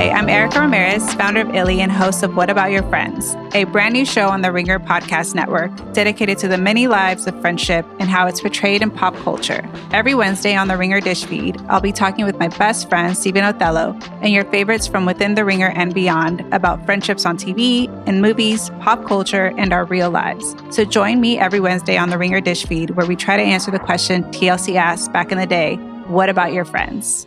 Hi, I'm Erica Ramirez, founder of Illy and host of What About Your Friends, a brand new show on the Ringer Podcast Network dedicated to the many lives of friendship and how it's portrayed in pop culture. Every Wednesday on the Ringer Dish feed, I'll be talking with my best friend, Stephen Othello, and your favorites from within the Ringer and beyond about friendships on TV, in movies, pop culture, and our real lives. So join me every Wednesday on the Ringer Dish feed, where we try to answer the question TLC asked back in the day What about your friends?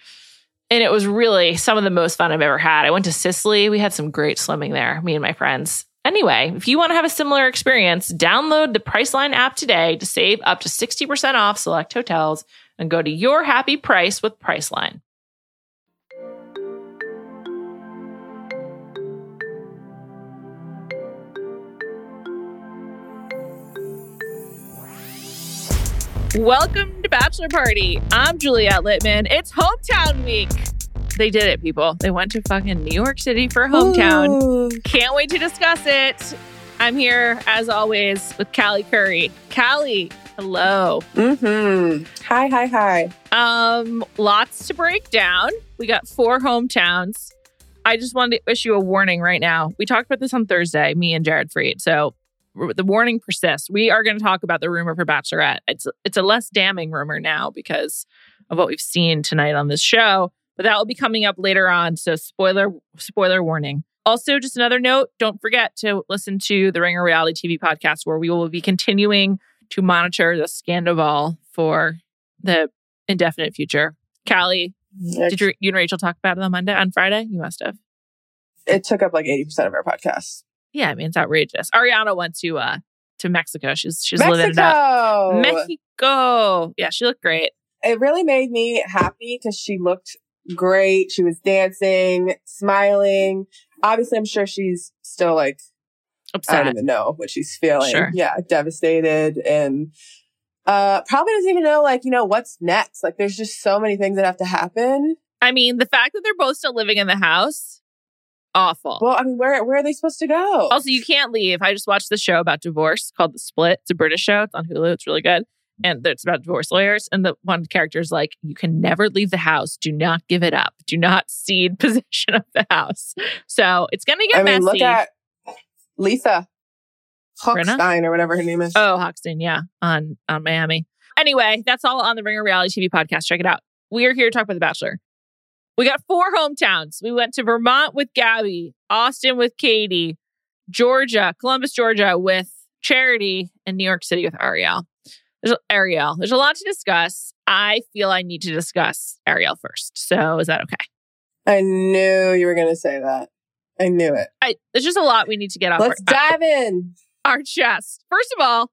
and it was really some of the most fun I've ever had. I went to Sicily. We had some great swimming there, me and my friends. Anyway, if you want to have a similar experience, download the Priceline app today to save up to 60% off select hotels and go to your happy price with Priceline. Welcome to Bachelor Party. I'm Juliet Litman. It's hometown week. They did it, people. They went to fucking New York City for hometown. Ooh. Can't wait to discuss it. I'm here, as always, with Callie Curry. Callie, hello. Mm-hmm. Hi, hi, hi. Um, lots to break down. We got four hometowns. I just wanted to issue a warning right now. We talked about this on Thursday, me and Jared Freid. So the warning persists. We are going to talk about the rumor for Bachelorette. It's it's a less damning rumor now because of what we've seen tonight on this show, but that will be coming up later on. So spoiler spoiler warning. Also, just another note: don't forget to listen to the Ringer Reality TV podcast, where we will be continuing to monitor the scandal for the indefinite future. Callie, did you, you and Rachel talk about it on Monday on Friday? You must have. It took up like eighty percent of our podcast. Yeah, I mean it's outrageous. Ariana went to uh to Mexico. She's she's Mexico! living it up. Mexico. Yeah, she looked great. It really made me happy because she looked great. She was dancing, smiling. Obviously, I'm sure she's still like upset. I don't even know what she's feeling. Sure. Yeah, devastated and uh probably doesn't even know like, you know, what's next. Like there's just so many things that have to happen. I mean, the fact that they're both still living in the house awful. Well, I mean, where where are they supposed to go? Also, you can't leave. I just watched the show about divorce called The Split. It's a British show. It's on Hulu. It's really good. And it's about divorce lawyers. And the one character is like, you can never leave the house. Do not give it up. Do not cede possession of the house. So it's gonna get I mean, messy. Look at Lisa Hochstein or whatever her name is. Oh, Hochstein, yeah, on on Miami. Anyway, that's all on the Ringer Reality TV podcast. Check it out. We are here to talk about The Bachelor. We got four hometowns. We went to Vermont with Gabby, Austin with Katie, Georgia, Columbus, Georgia with Charity, and New York City with Ariel. There's Ariel. There's a lot to discuss. I feel I need to discuss Ariel first. So is that okay? I knew you were going to say that. I knew it. I, there's just a lot we need to get off. Let's our, dive in. Our chest. First of all,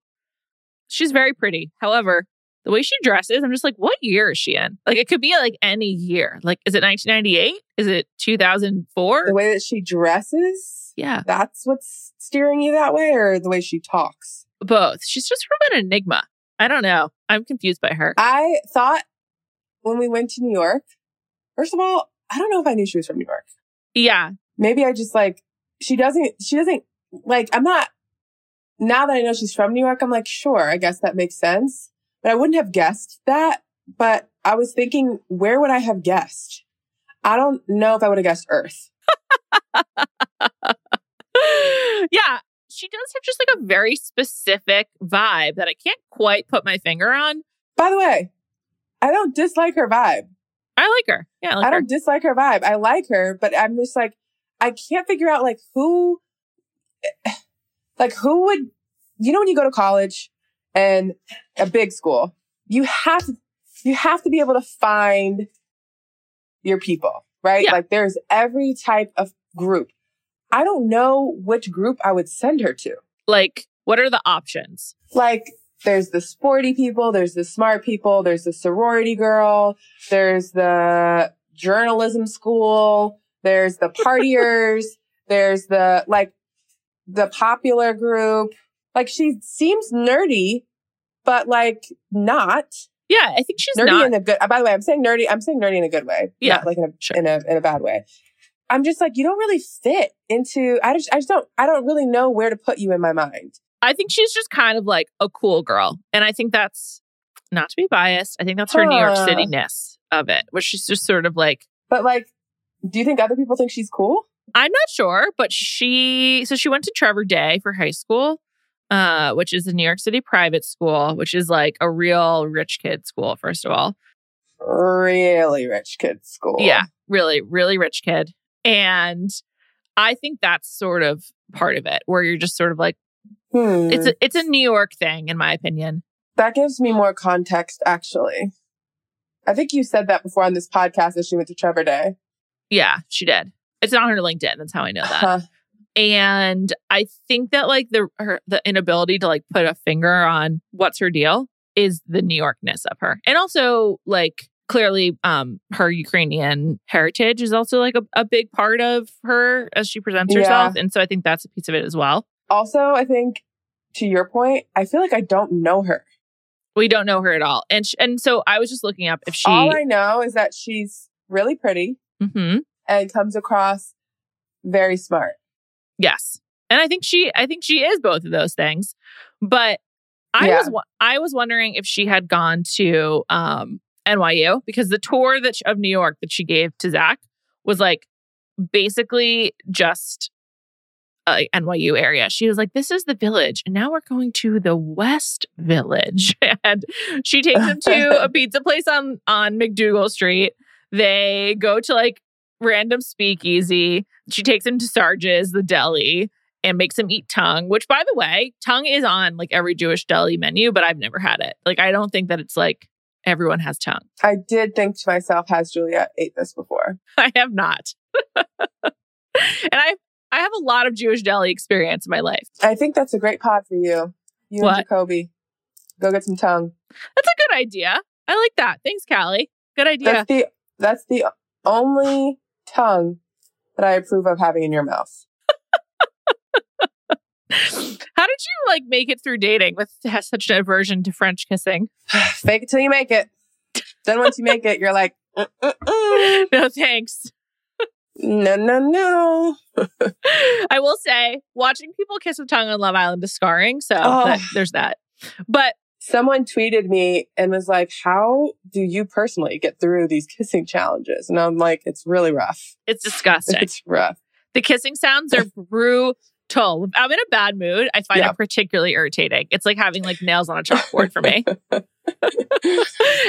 she's very pretty. However, the way she dresses, I'm just like, what year is she in? Like, it could be like any year. Like, is it 1998? Is it 2004? The way that she dresses? Yeah. That's what's steering you that way, or the way she talks? Both. She's just from an enigma. I don't know. I'm confused by her. I thought when we went to New York, first of all, I don't know if I knew she was from New York. Yeah. maybe I just like, she doesn't, she doesn't like, I'm not, now that I know she's from New York, I'm like, sure, I guess that makes sense. But I wouldn't have guessed that. But I was thinking, where would I have guessed? I don't know if I would have guessed Earth. yeah, she does have just like a very specific vibe that I can't quite put my finger on. By the way, I don't dislike her vibe. I like her. Yeah, I, like I don't dislike her vibe. I like her, but I'm just like, I can't figure out like who, eh, like who would, you know, when you go to college and a big school, you have to, you have to be able to find your people, right? Yeah. Like there's every type of group. I don't know which group I would send her to. Like, what are the options? Like, there's the sporty people, there's the smart people, there's the sorority girl, there's the journalism school, there's the partiers, there's the like the popular group. Like she seems nerdy, but like not. Yeah, I think she's nerdy not. in a good. By the way, I'm saying nerdy. I'm saying nerdy in a good way. Yeah, like in a sure. in a in a bad way. I'm just like you don't really fit into. I just I just don't I don't really know where to put you in my mind. I think she's just kind of like a cool girl, and I think that's not to be biased. I think that's her huh. New York City ness of it, where she's just sort of like. But like, do you think other people think she's cool? I'm not sure, but she so she went to Trevor Day for high school, uh, which is a New York City private school, which is like a real rich kid school. First of all, really rich kid school. Yeah, really, really rich kid. And I think that's sort of part of it, where you're just sort of like, hmm. it's a, it's a New York thing, in my opinion. That gives me more context, actually. I think you said that before on this podcast that she went to Trevor Day. Yeah, she did. It's on her LinkedIn. That's how I know that. Huh. And I think that like the her the inability to like put a finger on what's her deal is the New Yorkness of her. And also like clearly um her Ukrainian heritage is also like a, a big part of her as she presents herself. Yeah. And so I think that's a piece of it as well. Also, I think to your point, I feel like I don't know her. We don't know her at all. And sh- and so I was just looking up if she All I know is that she's really pretty mm-hmm. and comes across very smart. Yes. And I think she I think she is both of those things. But I yeah. was I was wondering if she had gone to um NYU because the tour that she, of New York that she gave to Zach was like basically just uh, NYU area. She was like, "This is the village, and now we're going to the West Village." and she takes him to a pizza place on on MacDougal Street. They go to like random speakeasy. She takes him to Sarge's, the deli, and makes him eat tongue. Which, by the way, tongue is on like every Jewish deli menu, but I've never had it. Like, I don't think that it's like everyone has tongue. I did think to myself, has Julia ate this before? I have not. and I I have a lot of Jewish deli experience in my life. I think that's a great pod for you. You what? and Jacoby. Go get some tongue. That's a good idea. I like that. Thanks, Callie. Good idea. That's the that's the only tongue that I approve of having in your mouth. How did you like make it through dating with such an aversion to French kissing? Fake it till you make it. then once you make it, you're like, uh, uh, uh. no thanks. No, no, no. I will say, watching people kiss with tongue on Love Island is scarring. So oh. that, there's that. But someone tweeted me and was like, How do you personally get through these kissing challenges? And I'm like, It's really rough. It's disgusting. It's rough. The kissing sounds are brutal. I'm in a bad mood. I find yeah. it particularly irritating. It's like having like nails on a chalkboard for me.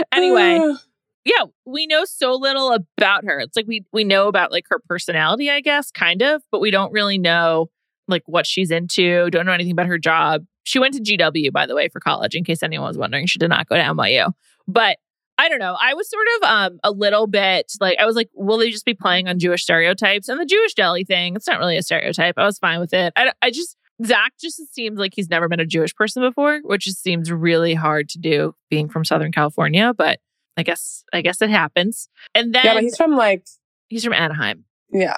anyway, yeah, we know so little about her. It's like we we know about like her personality, I guess, kind of, but we don't really know like what she's into. Don't know anything about her job. She went to GW, by the way, for college. In case anyone was wondering, she did not go to NYU. But I don't know. I was sort of um a little bit like I was like, will they just be playing on Jewish stereotypes and the Jewish deli thing? It's not really a stereotype. I was fine with it. I I just Zach just seems like he's never been a Jewish person before, which just seems really hard to do being from Southern California. But I guess I guess it happens. And then Yeah, but he's from like he's from Anaheim. Yeah.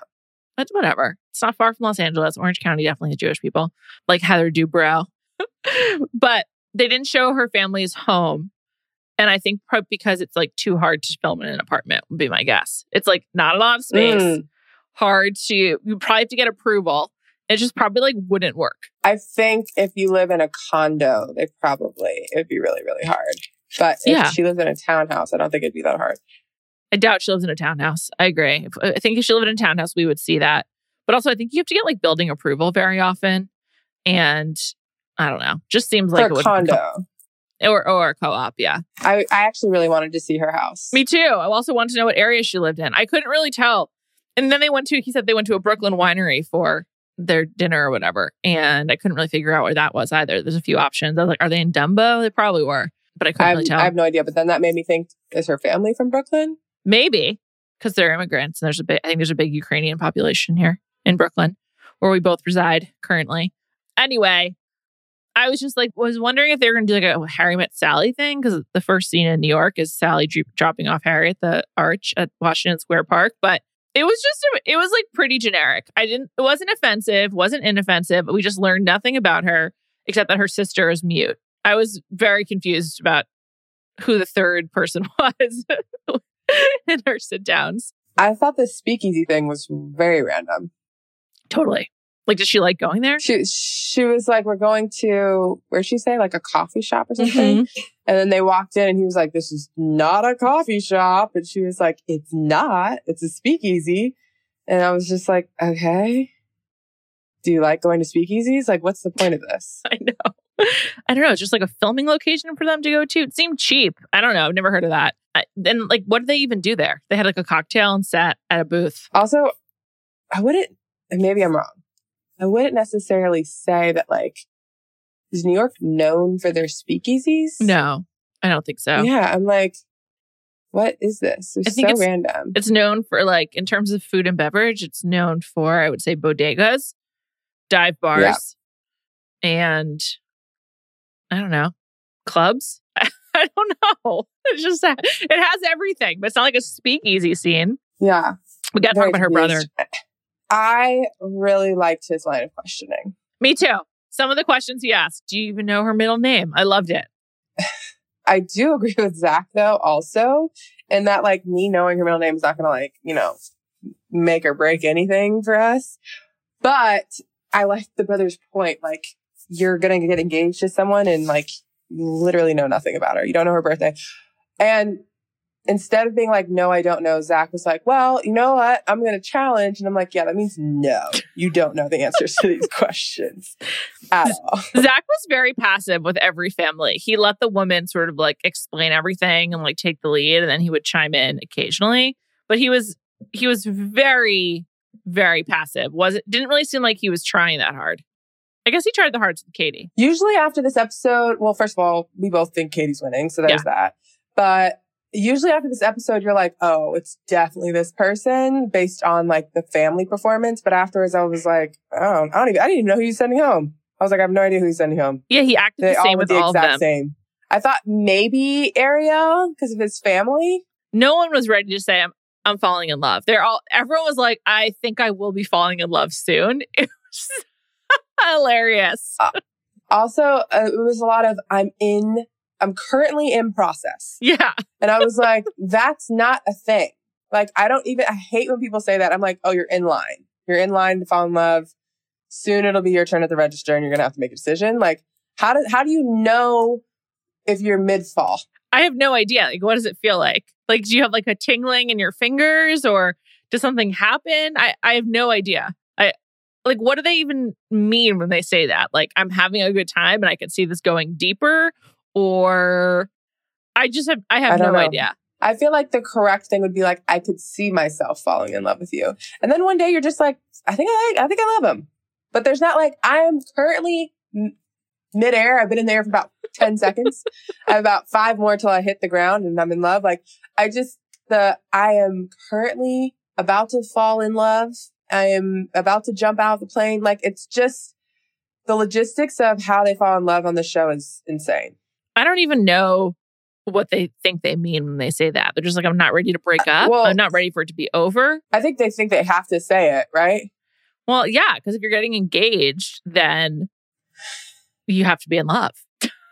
But whatever. It's not far from Los Angeles. Orange County definitely has Jewish people, like Heather Dubrow. But they didn't show her family's home. And I think probably because it's like too hard to film in an apartment would be my guess. It's like not a lot of space. Mm. hard to you probably have to get approval. It just probably like wouldn't work. I think if you live in a condo, they probably it'd be really really hard. But if Yeah. she lives in a townhouse, I don't think it'd be that hard. I doubt she lives in a townhouse. I agree. If- I think if she lived in a townhouse, we would see that. But also, I think you have to get like building approval very often, and I don't know. Just seems like it a condo, or or a co-op. Yeah, I I actually really wanted to see her house. me too. I also wanted to know what area she lived in. I couldn't really tell. And then they went to. He said they went to a Brooklyn winery for their dinner or whatever, and I couldn't really figure out where that was either. There's a few options. I was like, are they in Dumbo? They probably were, but I couldn't I, really tell. I have no idea. But then that made me think: Is her family from Brooklyn? Maybe because they're immigrants and there's a big, I think there's a big Ukrainian population here in Brooklyn where we both reside currently. Anyway, I was just like, was wondering if they were going to do like a Harry Met Sally thing because the first scene in New York is Sally dro- dropping off Harry at the arch at Washington Square Park. But it was just, uh, it was like pretty generic. I didn't, it wasn't offensive, wasn't inoffensive. But we just learned nothing about her except that her sister is mute. I was very confused about who the third person was in her sit downs. I thought the speakeasy thing was very random. Totally. Like, did she like going there? She she was like, "We're going to where'd she say like a coffee shop or something?" Mm-hmm. And then they walked in, and he was like, "This is not a coffee shop," and she was like, "It's not. It's a speakeasy." And I was just like, "Okay." Do you like going to speakeasies? Like, what's the point of this? I know. I don't know. It's just like a filming location for them to go to. It seemed cheap. I don't know. I've never heard of that. I, then, like, what did they even do there? They had like a cocktail and sat at a booth. Also, I wouldn't, maybe I'm wrong. I wouldn't necessarily say that like, is New York known for their speakeasies? No, I don't think so. Yeah, I'm like, what is this? It's so it's- random. It's known for like, in terms of food and beverage, it's known for, I would say, bodegas, dive bars, and I don't know, clubs. I don't know. It's just that it has everything, but it's not like a speakeasy scene. Yeah. We got to talk about her brother. I really liked his line of questioning. Me too. Some of the questions he asked. Do you even know her middle name? I loved it. I do agree with Zach though, also, and that like me knowing her middle name is not gonna like, you know, make or break anything for us. But I like the brother's point. Like, you're gonna get engaged to someone and like you literally know nothing about her. You don't know her birthday. And instead of being like, no, I don't know, Zach was like, well, you know what? I'm gonna challenge. And I'm like, yeah, that means no, you don't know the answers to these questions at all. Zach was very passive with every family. He let the woman sort of like explain everything and like take the lead, and then he would chime in occasionally. But he was he was very very passive. Was it didn't really seem like he was trying that hard. I guess he tried the hardest with Katie. Usually after this episode, well, first of all, we both think Katie's winning, so there's that. But usually after this episode, you're like, oh, it's definitely this person based on like the family performance. But afterwards, I was like, oh, I don't even, I didn't even know who he's sending home. I was like, I have no idea who he's sending home. Yeah, he acted They the same were with the all of exact them. same. I thought maybe Ariel because of his family. No one was ready to say I'm I'm falling in love. They're all everyone was like, I think I will be falling in love soon. It was hilarious. Also, uh, it was a lot of I'm in, I'm currently in process. Yeah. And I was like, that's not a thing. Like, I don't even, I hate when people say that. I'm like, oh, you're in line. You're in line to fall in love. Soon it'll be your turn at the register and you're going to have to make a decision. Like, how do, how do you know if you're mid fall? I have no idea. Like, what does it feel like? Like, do you have like a tingling in your fingers or does something happen? I, I have no idea. I like, what do they even mean when they say that? Like, I'm having a good time and I can see this going deeper or I just have, I have I no know. idea. I feel like the correct thing would be like, I could see myself falling in love with you. And then one day you're just like, I think I like, I think I love him. But there's not like, I am currently m- midair. I've been in there for about 10 seconds. I have about five more till I hit the ground and I'm in love. Like I just, the, I am currently about to fall in love. I am about to jump out of the plane. Like it's just the logistics of how they fall in love on the show is insane. I don't even know what they think they mean when they say that. They're just like, I'm not ready to break up. well- I'm not ready for it to be over. I think they think they have to say it, right? Well, yeah, because if you're getting engaged, then you have to be in love.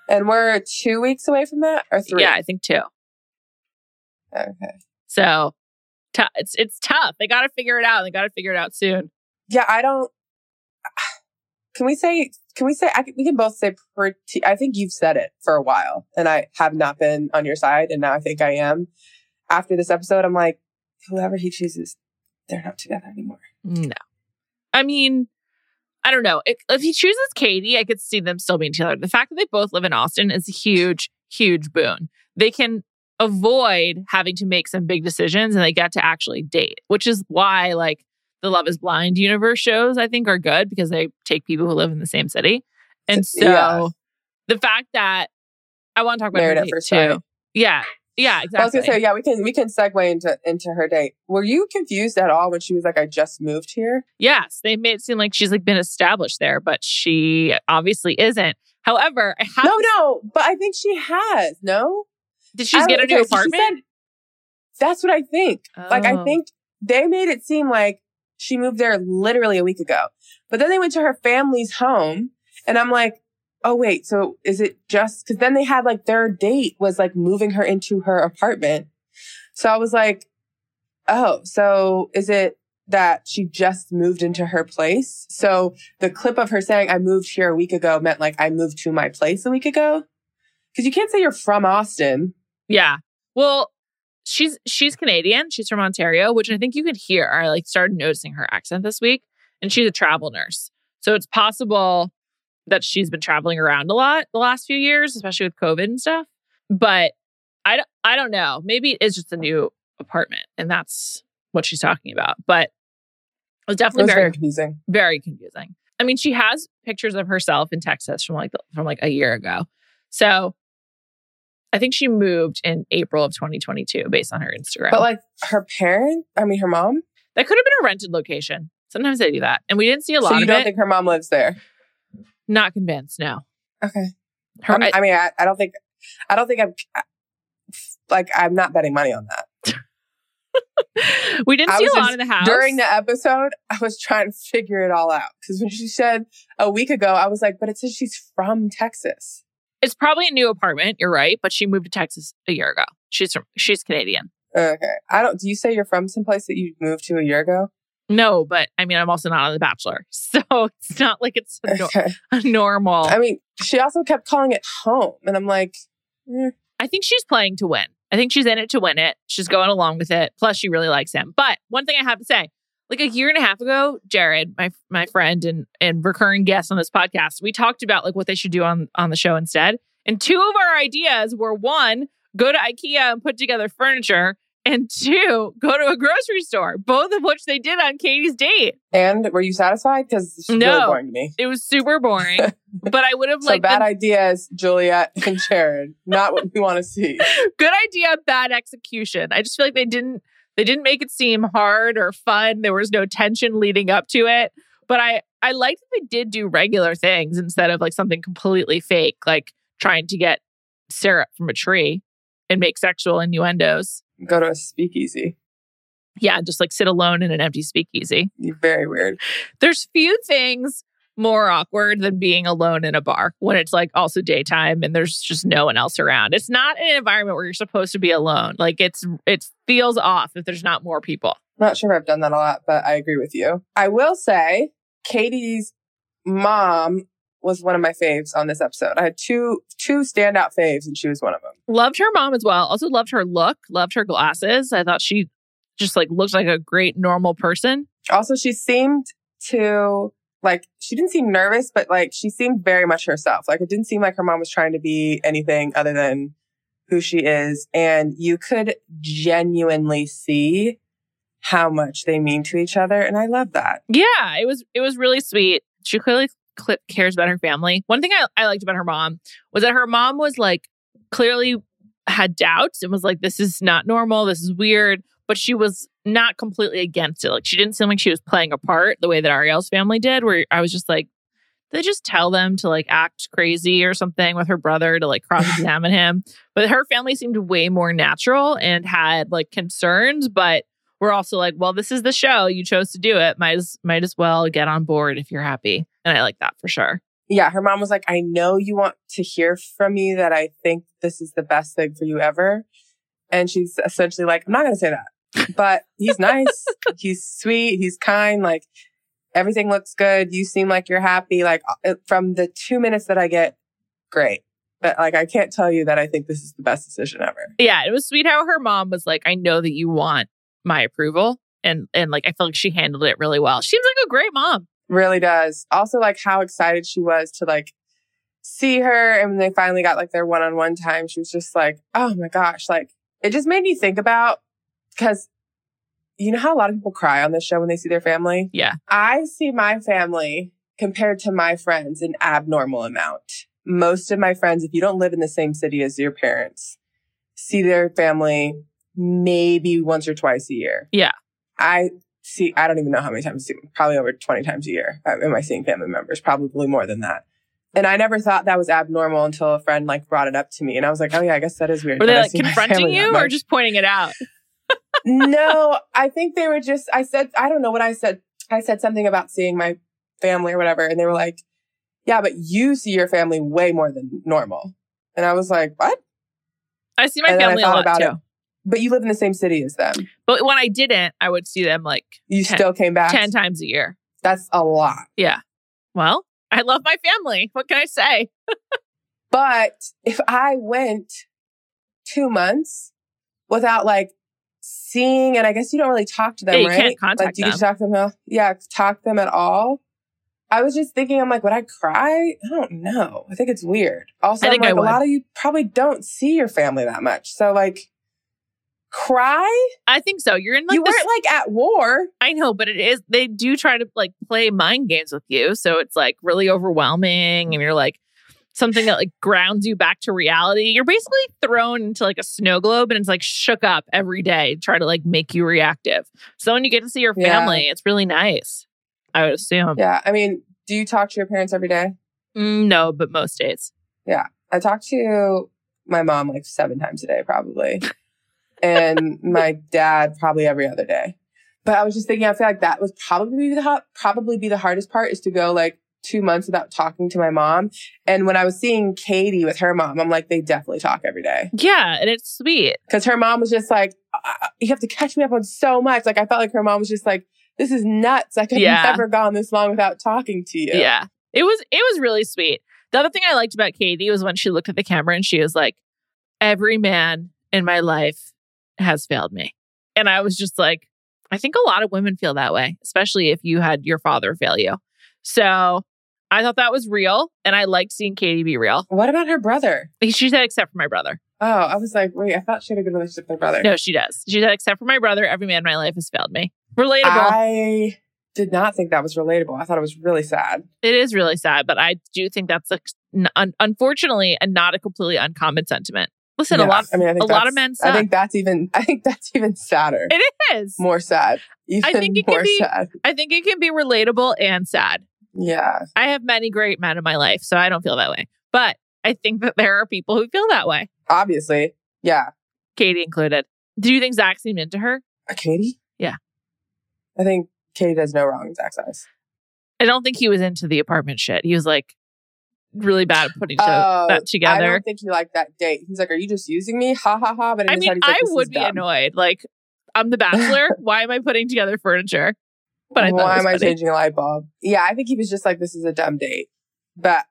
And we're two weeks away from that or three. Yeah, I think two. Okay. So tough. It's it's tough. They got to figure it out. They got to figure it out soon. Yeah, I don't. Can we say? Can we say? I, we can both say pretty. I think you've said it for a while, and I have not been on your side, and now I think I am. After this episode, I'm like, whoever he chooses, they're not together anymore. No, I mean, I don't know. If, if he chooses Katie, I could see them still being together. The fact that they both live in Austin is a huge, huge boon. They can avoid having to make some big decisions and they get to actually date, which is why like the Love is Blind universe shows I think are good because they take people who live in the same city. And so Yeah. the fact that I want to talk about Married her at date first too. sight. Yeah. Yeah, I was exactly. gonna say, yeah, we can we can segue into into her date. Were you confused at all when she was like, "I just moved here"? Yes, they made it seem like she's like been established there, but she obviously isn't. However, I have No, no, but I think she has. No, did she get a new okay, so she apartment? said- that's what I think. Like, I Oh. think they made it seem like she moved there literally a week ago, but then they went to her family's home, and I'm like, oh wait, so is it just because then they had like their date was like moving her into her apartment, so I was like, oh, so is it that she just moved into her place? So the clip of her saying, I moved here a week ago meant like I moved to my place a week ago. Because you can't say you're from Austin. Yeah. Well, she's she's Canadian. She's from Ontario, which I think you could hear. I like started noticing her accent this week, and she's a travel nurse. So it's possible that she's been traveling around a lot the last few years, especially with COVID and stuff. But I don't, I don't know. Maybe it is just a new apartment, and that's what she's talking about. But it was It definitely was very very confusing. very confusing. I mean, she has pictures of herself in Texas from like from like a year ago. So I think she moved in April of 2022 based on her Instagram. But like her parent, I mean her mom. that could have been a rented location. Sometimes they do that. And we didn't see a lot So you of don't it. think her mom lives there? Not convinced, no. Okay. Her, I- I, mean, I, I don't think, I don't think I'm, like, I'm not betting money on that. we didn't I see a lot just- in the house. During the episode, I was trying to figure it all out because when she said a week ago, I was like, but it says she's from Texas. It's probably a new apartment, you're right, but she moved to Texas a year ago. She's from she's Canadian. Okay. I don't. Do you say you're from someplace that you moved to a year ago? No, but I mean I'm also not on The Bachelor. So it's not like it's a, Okay. a normal. I mean, she also kept calling it home, and I'm like, eh. I think she's playing to win. I think she's in it to win it. She's going along with it. Plus, she really likes him. But one thing I have to say, like a year and a half ago, Jared, my my friend and and recurring guest on this podcast, we talked about like what they should do on on the show instead. And two of our ideas were one, go to IKEA and put together furniture, and two, go to a grocery store. Both of which they did on Katie's date. and were you satisfied? Because it's really No. boring to me. It was super boring, but I would have So like bad ideas, Juliet and Jared. not what we want to see. good idea bad execution i just feel like they didn't they didn't make it seem hard or fun there was no tension leading up to it but i i liked that they did do regular things instead of like something completely fake like trying to get syrup from a tree and make sexual innuendos Go to a speakeasy. yeah just like sit alone in an empty speakeasy very weird. there's few things more awkward than being alone in a bar when it's like also daytime and there's just no one else around. It's not an environment where you're supposed to be alone. Like it's it feels off if there's not more people. Not sure if I've done that a lot, but I agree with you. I will say Katie's mom was one of my faves on this episode. I had two two standout faves, and she was one of them. Loved her mom as well. Also loved her look, loved her glasses. I thought she just like looked like a great normal person. Also, she seemed to like she didn't seem nervous, but like she seemed very much herself. Like it didn't seem like her mom was trying to be anything other than who she is, and you could genuinely see how much they mean to each other, and I love that. Yeah, it was it was really sweet. She clearly cl- cares about her family. One thing I, I liked about her mom was that her mom was like clearly had doubts and was like, "This is not normal. This is weird." But she was not completely against it. Like she didn't seem like she was playing a part the way that Ariel's family did. Where I was just like, they just tell them to like act crazy or something with her brother to like cross examine him. But her family seemed way more natural and had like concerns, but we're also like, well, this is the show. You chose to do it. Might as might as well get on board if you're happy. And I like that for sure. yeah, her mom was like, I know you want to hear from me that I think this is the best thing for you ever. And she's essentially like, I'm not going to say that. But he's nice. he's sweet. He's kind. Like everything looks good. You seem like you're happy. Like uh, from the two minutes that I get, great. But like, I can't tell you that I think this is the best decision ever. Yeah, it was sweet how her mom was like, I know that you want my approval. And and like I feel like she handled it really well. She seems like a great mom. Really does. Also, like how excited she was to like see her. And when they finally got like their one on one time, she was just like, oh my gosh. Like it just made me think about because you know how a lot of people cry on this show when they see their family? Yeah. I see my family compared to my friends an abnormal amount. Most of my friends, if you don't live in the same city as your parents, see their family maybe once or twice a year. Yeah. I see, I don't even know how many times, I see probably over 20 times a year. uh, Am I seeing family members? Probably more than that. And I never thought that was abnormal until a friend like brought it up to me. And I was like, oh yeah, I guess that is weird. Were they like confronting you or just pointing it out? No, I think they were just, I said, I don't know what I said. I said something about seeing my family or whatever. And they were like, yeah, but you see your family way more than normal. And I was like, what? I see my And family a lot about too. it. But you live in the same city as them. But when I didn't, I would see them like You Ten- still came back. 10 times a year. That's a lot. Yeah. Well, I love my family. What can I say? But if I went two months without like seeing, and I guess you don't really talk to them, Yeah, you right? can't contact like, do you them. talk to them? Yeah, talk to them at all. I was just thinking, I'm like, would I cry? I don't know. I think it's weird. Also, I like, a lot of you probably don't see your family that much. So, like, cry? I think so. You're in like you this. weren't like at war. I know, but it is, they do try to like play mind games with you. So it's like really overwhelming and you're like, something that like grounds you back to reality. You're basically thrown into like a snow globe and it's like shook up every day, to try to like make you reactive. So when you get to see your Yeah. family, it's really nice. I would assume. Yeah. I mean, do you talk to your parents every day? Mm, no, but most days. Yeah. I talk to my mom like seven times a day, probably, and my dad probably every other day. But I was just thinking, I feel like that was probably be the hot, probably be the hardest part is to go like two months without talking to my mom. And when I was seeing Katie with her mom, I'm like, they definitely talk every day Yeah, and it's sweet. because her mom was just like, "Uh, you have to catch me up on so much. Like I felt like her mom was just like, this is nuts. Like I've Yeah. never gone this long without talking to you. Yeah. It was it was really sweet. The other thing I liked about Katie was when she looked at the camera and she was like, Every man in my life has failed me. And I was just like, I think a lot of women feel that way, especially if you had your father fail you. So I thought that was real. And I liked seeing Katie be real. What about her brother? She said, except for my brother. Oh, I was like, wait, I thought she had a good relationship with her brother. No, she does. She said, except for my brother, every man in my life has failed me. Relatable. I did not think that was relatable. I thought it was really sad. It is really sad, but I do think that's a, un- unfortunately a not a completely uncommon sentiment. Listen, a lot, I mean, I a lot of men I think that's even. I think that's even sadder. It is. more sad. Even think it can be- sad. I think it can be relatable and sad. Yeah. I have many great men in my life, so I don't feel that way. But I think that there are people who feel that way, Obviously. Yeah. Katie included. Do you think Zach seemed into her? Uh, Katie. Yeah. I think Katie does no wrong in Zach's eyes. I don't think he was into the apartment shit. He was like really bad at putting Oh, that I together. don't think he liked that date. He's like, "Are you just using me?" Ha ha ha. But I mean, like, I would be dumb. annoyed. Like, I'm the bachelor. Why am I putting together furniture? But I Why am I changing a light bulb? Yeah, I think he was just like, "This is a dumb date." But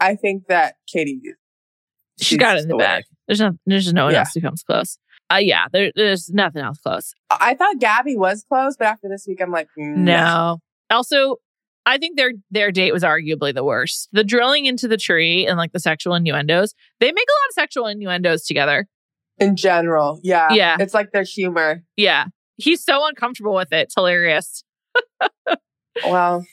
I think that Katie, She's got it in the winner. bag. There's no, there's just no one Yeah. else who comes close. Uh, yeah, there, there's nothing else close. I thought Gabby was close, but after this week, I'm like, no. No. Also, I think their their date was arguably the worst. The drilling into the tree and like the sexual innuendos. They make a lot of sexual innuendos together. In general, yeah, Yeah. it's like their humor. Yeah. He's so uncomfortable with it. It's hilarious. Well,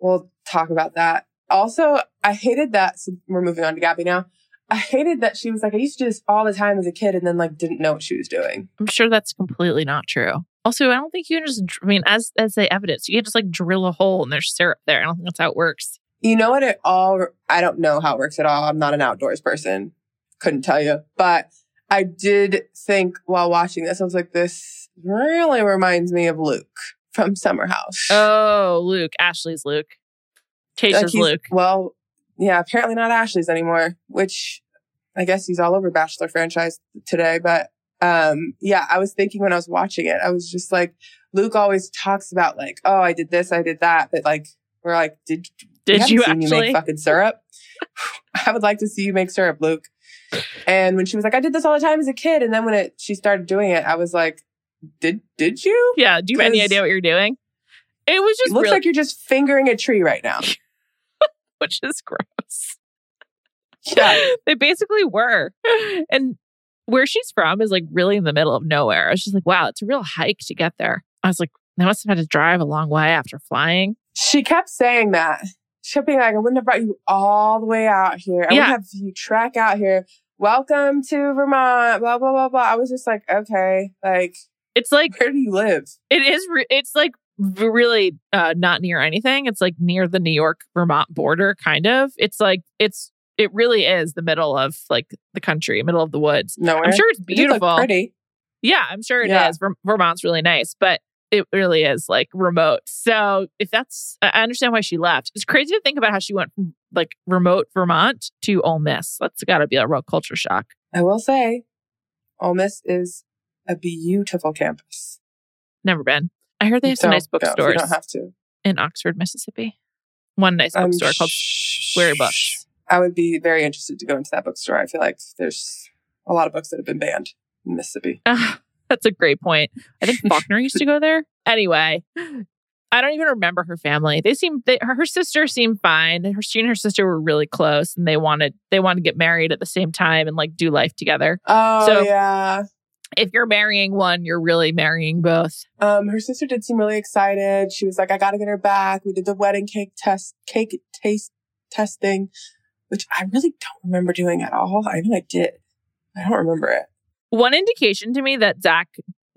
we'll talk about that. Also, I hated that. So we're moving on to Gabby now. I hated that she was like, I used to do this all the time as a kid and then like didn't know what she was doing. I'm sure that's completely not true. Also, I don't think you can just, I mean, as as the evidence, you can just like drill a hole and there's syrup there. I don't think that's how it works. You know what? It all, I don't know how it works at all. I'm not an outdoors person. Couldn't tell you. But I did think while watching this, I was like, this really reminds me of Luke from Summer House. Oh, Luke. Ashley's Luke. Like Tasha's he's- Luke. Well, yeah, apparently not Ashley's anymore, which I guess he's all over Bachelor franchise today. But um, yeah, I was thinking when I was watching it, I was just like, Luke always talks about like, oh, I did this, I did that, but like, we're like, did Did you actually? you make fucking syrup? I would like to see you make syrup, Luke. And when she was like, I did this all the time as a kid, and then when it she started doing it, I was like, did did you? yeah. Do you have any idea what you're doing? It was It just looks really, like you're just fingering a tree right now. which is gross. Yeah. they basically were. And where she's from is like really in the middle of nowhere. I was just like, wow, it's a real hike to get there. I was like, they must have had to drive a long way after flying. She kept saying that. She kept being like, I wouldn't have brought you all the way out here. I Yeah. wouldn't have you trek out here. Welcome to Vermont, blah, blah, blah, blah. I was just like, okay, like, It's like where do you live? it is. Re- it's like really uh, not near anything. It's like near the New York Vermont border, kind of. It's like it's it really is the middle of like the country, middle of the woods. No, I'm sure it's It beautiful. pretty. Yeah, I'm sure it is. Yeah. Ver- Vermont's really nice, but it really is like remote. So if that's, I I understand why she left. It's crazy to think about how she went from like remote Vermont to Ole Miss. That's got to be a real culture shock. I will say, Ole Miss is a beautiful campus. Never been. I heard they have some nice if You bookstores don't have to. in Oxford, Mississippi. One nice I'm bookstore called sh- Square Books. I would be very interested to go into that bookstore. I feel like there's a lot of books that have been banned in Mississippi. Ah, that's a great point. I think Faulkner used to go there. Anyway, I don't even remember her family. They seem they, her, her sister seemed fine. Her she and her sister were really close, and they wanted they wanted to get married at the same time and like do life together. Oh So- yeah. If you're marrying one, you're really marrying both. Um, her sister did seem really excited. She was like, "I got to get her back." We did the wedding cake test, cake taste testing, which I really don't remember doing at all. I know I did. I don't remember it. One indication to me that Zach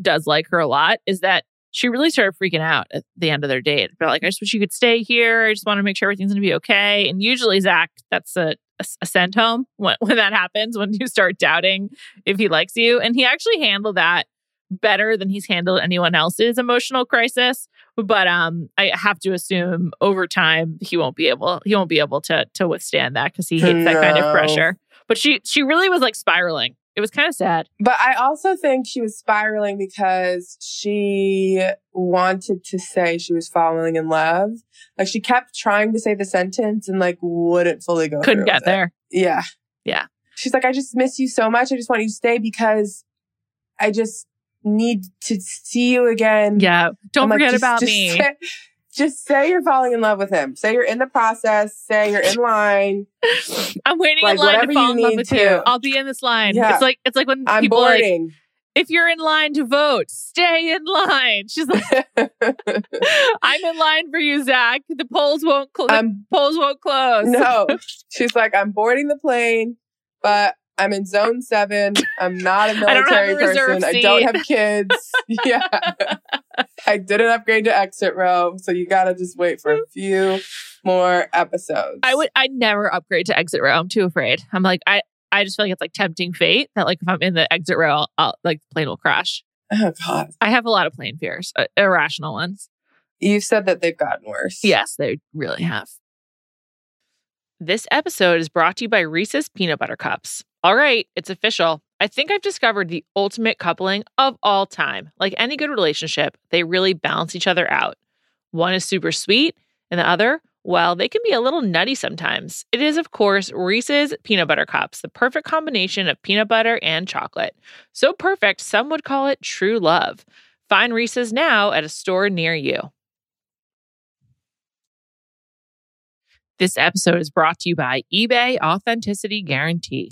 does like her a lot is that she really started freaking out at the end of their date. But like, I just wish you could stay here. I just want to make sure everything's going to be okay. And usually, Zach, that's a, a, a send home when, when that happens, when you start doubting if he likes you. And he actually handled that better than he's handled anyone else's emotional crisis. But um, I have to assume over time he won't be able he won't be able to to withstand that because he hates that kind of pressure. But she she really was like spiraling. It was kind of sad. But I also think she was spiraling because she wanted to say she was falling in love. Like she kept trying to say the sentence and like wouldn't fully go. Couldn't get with it. there. Yeah. Yeah. She's like, I just miss you so much. I just want you to stay because I just need to see you again. Yeah. Don't I'm like, forget just- about me. Just say you're falling in love with him. Say you're in the process. Say you're in line. I'm waiting like, in line to fall in love with to. you. I'll be in this line. Yeah. It's like it's like when I'm people are like, boarding. if you're in line to vote, stay in line. She's like, I'm in line for you, Zach. The polls won't close. polls won't close. no. She's like, I'm boarding the plane, but I'm in zone seven. I'm not a military person. I don't have kids. yeah. I didn't upgrade to exit row. So you got to just wait for a few more episodes. I would I never upgrade to exit row. I'm too afraid. I'm like I I just feel like it's like tempting fate that like if I'm in the exit row, I'll, I'll like the plane will crash. Oh, God. I have a lot of plane fears, uh, irrational ones. You've said that they've gotten worse. Yes, they really have. This episode is brought to you by Reese's Peanut Butter Cups. All right, it's official. I think I've discovered the ultimate coupling of all time. Like any good relationship, they really balance each other out. One is super sweet, and the other, well, they can be a little nutty sometimes. It is, of course, Reese's Peanut Butter Cups, the perfect combination of peanut butter and chocolate. So perfect, some would call it true love. Find Reese's now at a store near you. This episode is brought to you by eBay Authenticity Guarantee.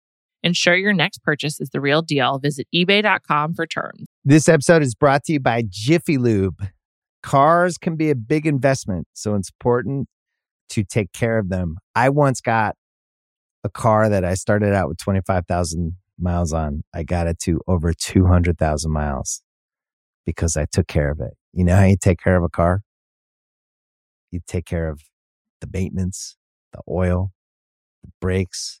Ensure your next purchase is the real deal. Visit eBay.com for terms. This episode is brought to you by Jiffy Lube. Cars can be a big investment, so it's important to take care of them. I once got a car that I started out with 25,000 miles on. I got it to over 200,000 miles. because I took care of it. You know how you take care of a car? You take care of the maintenance, the oil, the brakes,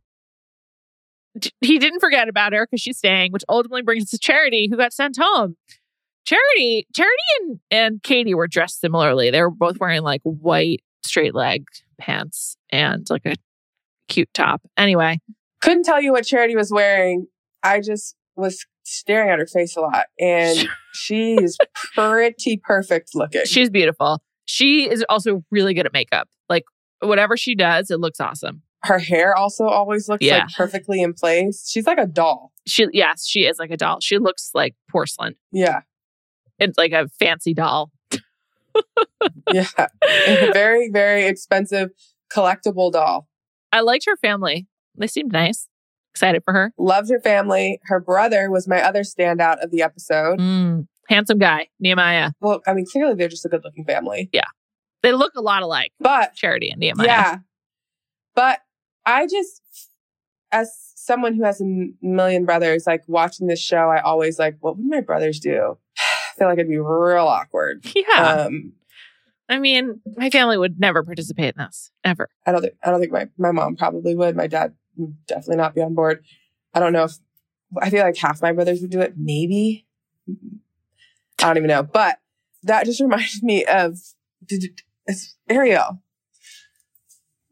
He didn't forget about her because she's staying, which ultimately brings us to Charity, who got sent home. Charity, Charity and, and Katie were dressed similarly. They were both wearing like white straight leg pants and like a cute top. Anyway, Couldn't tell you what Charity was wearing. I just was staring at her face a lot. And she is pretty perfect looking. she's beautiful. She is also really good at makeup. Like whatever she does, it looks awesome. Her hair also always looks Yeah. like perfectly in place. She's like a doll. She yes, she is like a doll. She looks like porcelain. Yeah. It's like a fancy doll. Yeah. very, very expensive collectible doll. I liked her family. They seemed nice. Excited for her. Loved her family. Her brother was my other standout of the episode. Mm, handsome guy, Nehemiah. Well, I mean, clearly they're just a good looking family. Yeah. They look a lot alike. But Charity and Nehemiah. yeah. But I just, as someone who has a million brothers, like watching this show, I always like, what would my brothers do? I feel like it'd be real awkward. Yeah. Um, I mean, my family would never participate in this ever. I don't think I don't think my, my mom probably would. My dad would definitely not be on board. I don't know if I feel like half my brothers would do it. Maybe. I don't even know. But that just reminded me of did, it's Ariel.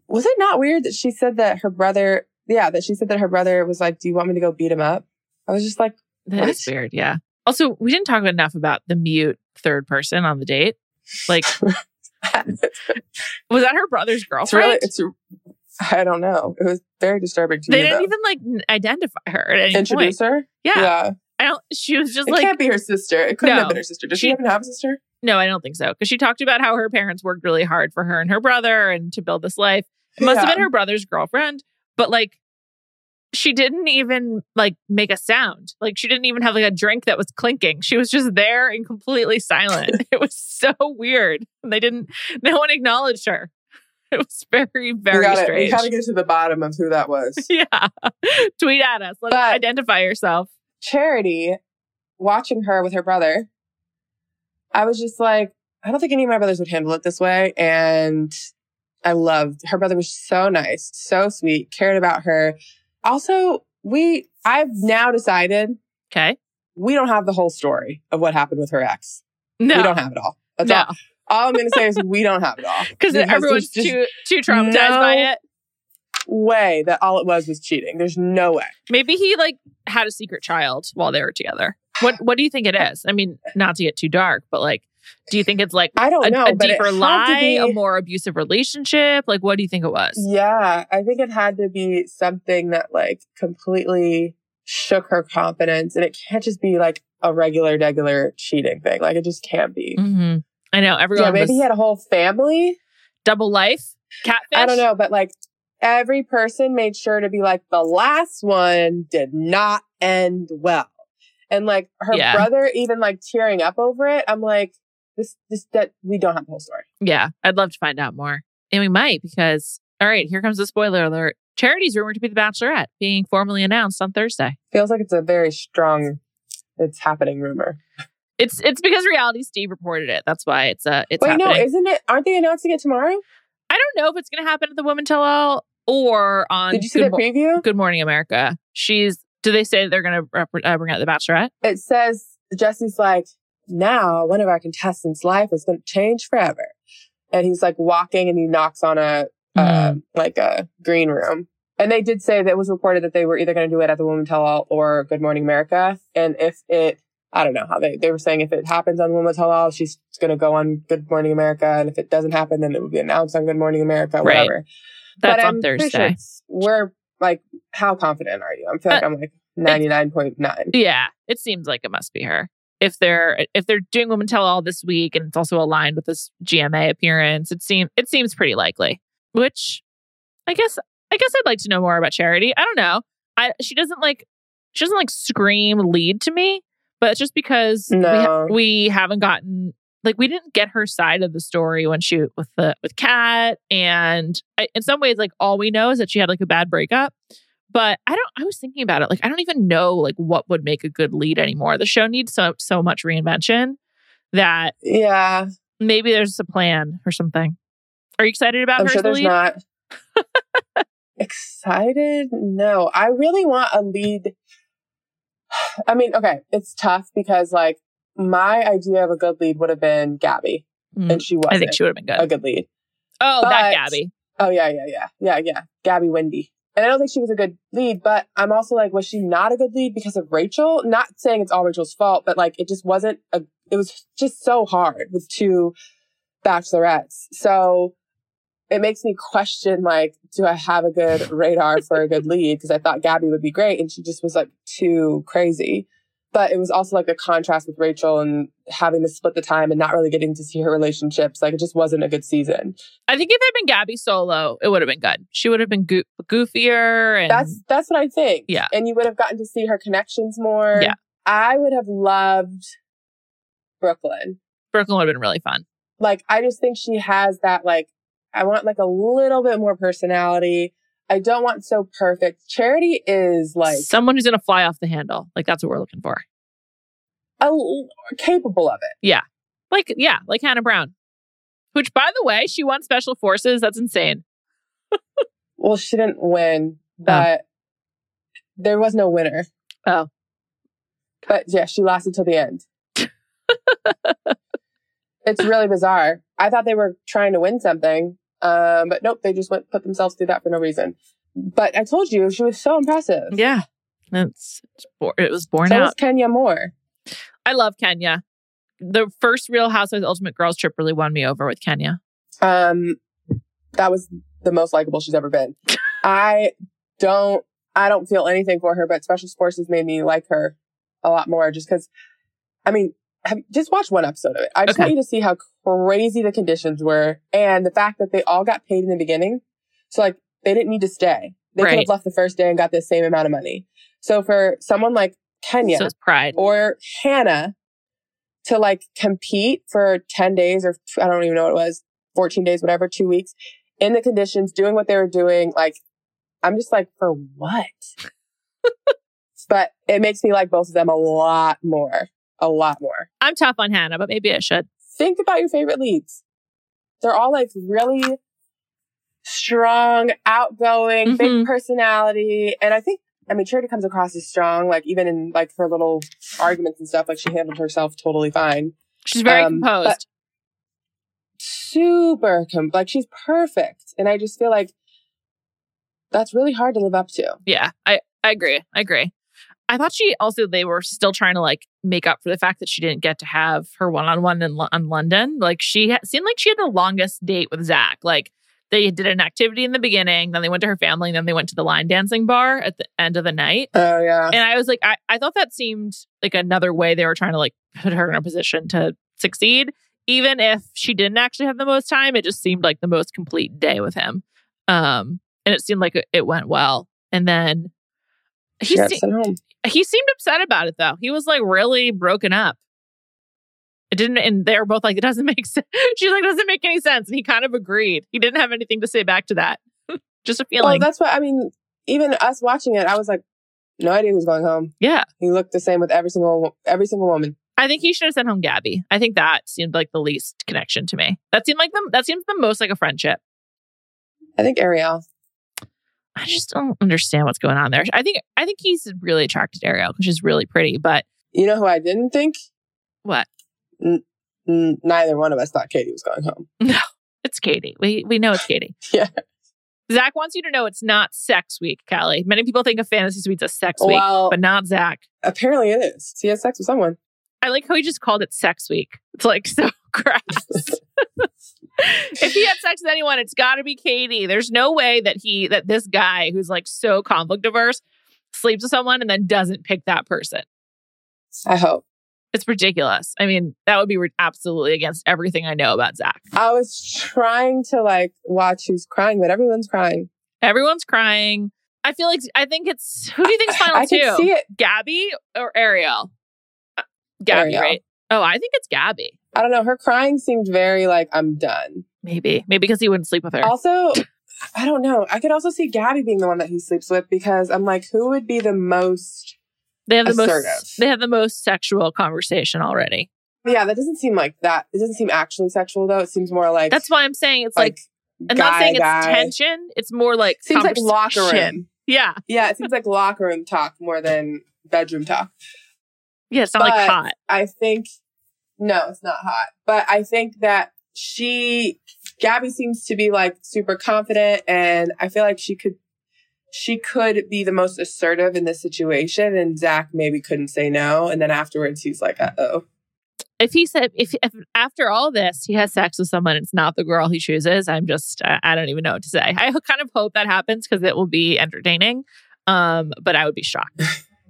Was it not weird that she said that her brother, yeah, that she said that her brother was like, Do you want me to go beat him up? I was just like, That is What? weird. Yeah. Also, we didn't talk enough about the mute third person on the date. Like, was that her brother's it's girlfriend? really, it's, I don't know. It was very disturbing to they me. They didn't though. even like identify her at any point. introduce her. Yeah, I don't. She was just It like, It can't be her sister. It couldn't No. have been her sister. Does she, She- even have a sister? no, I don't think so. Because she talked about how her parents worked really hard for her and her brother and to build this life. It must have been her brother's girlfriend, but like, she didn't even like make a sound. Like, she didn't even have like a drink that was clinking. She was just there and completely silent. it was so weird. They didn't. No one acknowledged her. It was very, we very gotta, strange. We gotta get to the bottom of who that was. yeah. Tweet at us. Let's But- identify yourself. Charity, watching her with her brother, I was just like, I don't think any of my brothers would handle it this way. And I loved her brother was so nice, so sweet, cared about her. Also, we I've now decided Okay. we don't have the whole story of what happened with her ex. No. We don't have it all. That's no. all. All I'm gonna say is we don't have it all. Because everyone's just too too traumatized by it. way that all it was was cheating. There's no way. Maybe he like had a secret child while they were together. What What do you think it is? I mean, not to get too dark, but like, do you think it's like I don't a, know, a deeper lie, be- a more abusive relationship? Like, what do you think it was? Yeah, I think it had to be something that like completely shook her confidence, and it can't just be like a regular, regular cheating thing. Like it just can't be. hmm I know everyone Yeah, maybe was he had a whole family. double life, catfish. I don't know, but like every person made sure to be like the last one did not end well, and like her Yeah. brother even like tearing up over it. I'm like, this, this, that we don't have the whole story. Yeah, I'd love to find out more, and we might because all right, here comes the spoiler alert. Charity's rumored to be the Bachelorette, being formally announced on Thursday. Feels like it's a very strong, it's happening rumor. It's it's because Reality Steve reported it. That's why it's uh it's Wait, happening. no, isn't it? Aren't they announcing it tomorrow? I don't know if it's going to happen at the Woman Tell All or on Did you see Good, the Mo- preview? Good Morning America. She's. Do they say they're going to rep- uh, bring out the Bachelorette? It says Jesse's like, now one of our contestants' life is going to change forever, and he's like walking and he knocks on a uh, like a green room. And they did say that it was reported that they were either going to do it at the Woman Tell All or Good Morning America. And if it, I don't know how they, they were saying if it happens on Woman Tell All, she's going to go on Good Morning America. And if it doesn't happen, then it will be announced on Good Morning America, Right. whatever. That's but on I'm pretty sure Thursday. we're like, how confident are you? I feel like Uh, I'm like 99.9. Yeah, it seems like it must be her. If they're if they're doing Women Tell All this week and it's also aligned with this GMA appearance, it seems it seems pretty likely. Which I guess I guess I'd like to know more about Charity. I don't know. I she doesn't like she doesn't like scream lead to me, but it's just because we, ha- we haven't gotten like we didn't get her side of the story when she with the with Kat, and I, in some ways, like all we know is that she had like a bad breakup. But I don't. I was thinking about it. Like I don't even know like what would make a good lead anymore. The show needs so so much reinvention that Yeah, maybe there's a plan or something. Are you excited about I'm her sure there's lead? not. Excited? No, I really want a lead. I mean, okay, it's tough because like my idea of a good lead would have been Gabby, Mm, and she wasn't I think she would have been good. a good lead. oh, that Gabby. Oh yeah, yeah, yeah, yeah, yeah. Gabby Windey. And I don't think she was a good lead, but I'm also like, was she not a good lead because of Rachel? Not saying it's all Rachel's fault, but like it just wasn't a it was just so hard with two bachelorettes. So it makes me question like, do I have a good radar for a good lead? Because I thought Gabby would be great and she just was like too crazy. But it was also like a contrast with Rachel and having to split the time and not really getting to see her relationships. Like it just wasn't a good season. I think if it had been Gabby solo, it would have been good. She would have been goo- goofier and That's that's what I think. Yeah. And you would have gotten to see her connections more. Yeah. I would have loved Brooklyn. Brooklyn would have been really fun. Like I just think she has that like I want like a little bit more personality. I don't want so perfect. Charity is like Someone who's gonna fly off the handle. Like that's what we're looking for. a, capable of it. Yeah. Like, yeah, like Hannah Brown. Which by the way, she won special forces. That's insane. Well, she didn't win, oh. but there was no winner. Oh. But yeah, she lasted till the end. it's really bizarre. I thought they were trying to win something, um, but nope, they just went put themselves through that for no reason. But I told you she was so impressive. Yeah. It's, it's it was born so out. was Kenya Moore. I love Kenya. The first Real Housewives Ultimate Girls trip really won me over with Kenya. Um, that was the most likable she's ever been. I don't, I don't feel anything for her, but Special Forces made me like her a lot more just because, I mean, have, just watch one episode of it. I just Okay. want you to see how crazy the conditions were and the fact that they all got paid in the beginning. So like they didn't need to stay. They could have left the first day and got the same amount of money. So for someone like Kenya, So pride. or Hannah to like compete for 10 days or I don't even know what it was, 14 days, whatever, two weeks in the conditions, doing what they were doing. Like, I'm just like, for what? but it makes me like both of them a lot more, a lot more. I'm tough on Hannah, but maybe I should. Think about your favorite leads. They're all like really strong, outgoing, Mhm. big personality. And I think, I mean, Charity comes across as strong, like even in like her little arguments and stuff, like she handled herself totally fine. She's very Um, composed. super com- like she's perfect and i just feel like that's really hard to live up to Yeah, I, I agree. I agree. I thought she also they were still trying to like make up for the fact that she didn't get to have her one on one in on London. Like she ha- seemed like she had the longest date with Zach. Like they did an activity in the beginning, then they went to her family, and then they went to the line dancing bar at the end of the night. oh yeah And I was like, I, I thought that seemed like another way they were trying to like put her in a position to succeed. Even if she didn't actually have the most time, it just seemed like the most complete day with him. Um, and it seemed like it- it went well. And then he se- he seemed upset about it though. He was like really broken up. It didn't, and they were both like, it doesn't make sense. She's like, doesn't make any sense. And he kind of agreed. He didn't have anything to say back to that. Just a well feeling. that's what i mean even us watching it i was like no idea who's going home yeah. he looked the same with every single every single woman I think he should have sent home Gabby. I think that seemed like the least connection to me. That seemed like the that seems the most like a friendship. i think ariel I just don't understand what's going on there. I think I think he's really attracted to Ariel because she's really pretty. But you know who i didn't think what? N- neither one of us thought katie was going home No, It's Katie. We we know it's Katie. Yeah. Zach wants you to know it's not sex week, Callie. Many people think of fantasy suites as sex week, Well- but not Zach. apparently it is he has sex with someone I like how he just called it sex week. It's like so crass. If he had sex with anyone, it's got to be Katie. There's no way that he that this guy who's like so conflict averse sleeps with someone and then doesn't pick that person. i hope It's ridiculous. I mean, that would be re- absolutely against everything I know about Zach. I was trying to like watch who's crying, but everyone's crying. Everyone's crying. I feel like I think it's who do you think's final I two? can see it. Gabby or Ariel? Uh, Gabby, Ariel. right? Oh, I think it's Gabby. I don't know. Her crying seemed very like I'm done. Maybe, maybe because he wouldn't sleep with her. Also, I don't know. I could also see Gabby being the one that he sleeps with because I'm like, who would be the most? They have the assertive. most. They have the most sexual conversation already. Yeah, that doesn't seem like that. It doesn't seem actually sexual though. It seems more like That's why I'm saying it's like. like I'm not guy, saying it's guy. tension. It's more like Seems like locker room. Yeah, Yeah, it seems like locker room talk more than bedroom talk. yeah. It's not like hot. I think no, it's not hot. But I think that she Gabby seems to be like super confident and I feel like she could she could be the most assertive in this situation and Zach maybe couldn't say no. And then afterwards he's like, uh oh. If he said if, if after all this he has sex with someone, it's not the girl he chooses. I'm just I, I don't even know what to say. I kind of hope that happens because it will be entertaining. Um, but I would be shocked.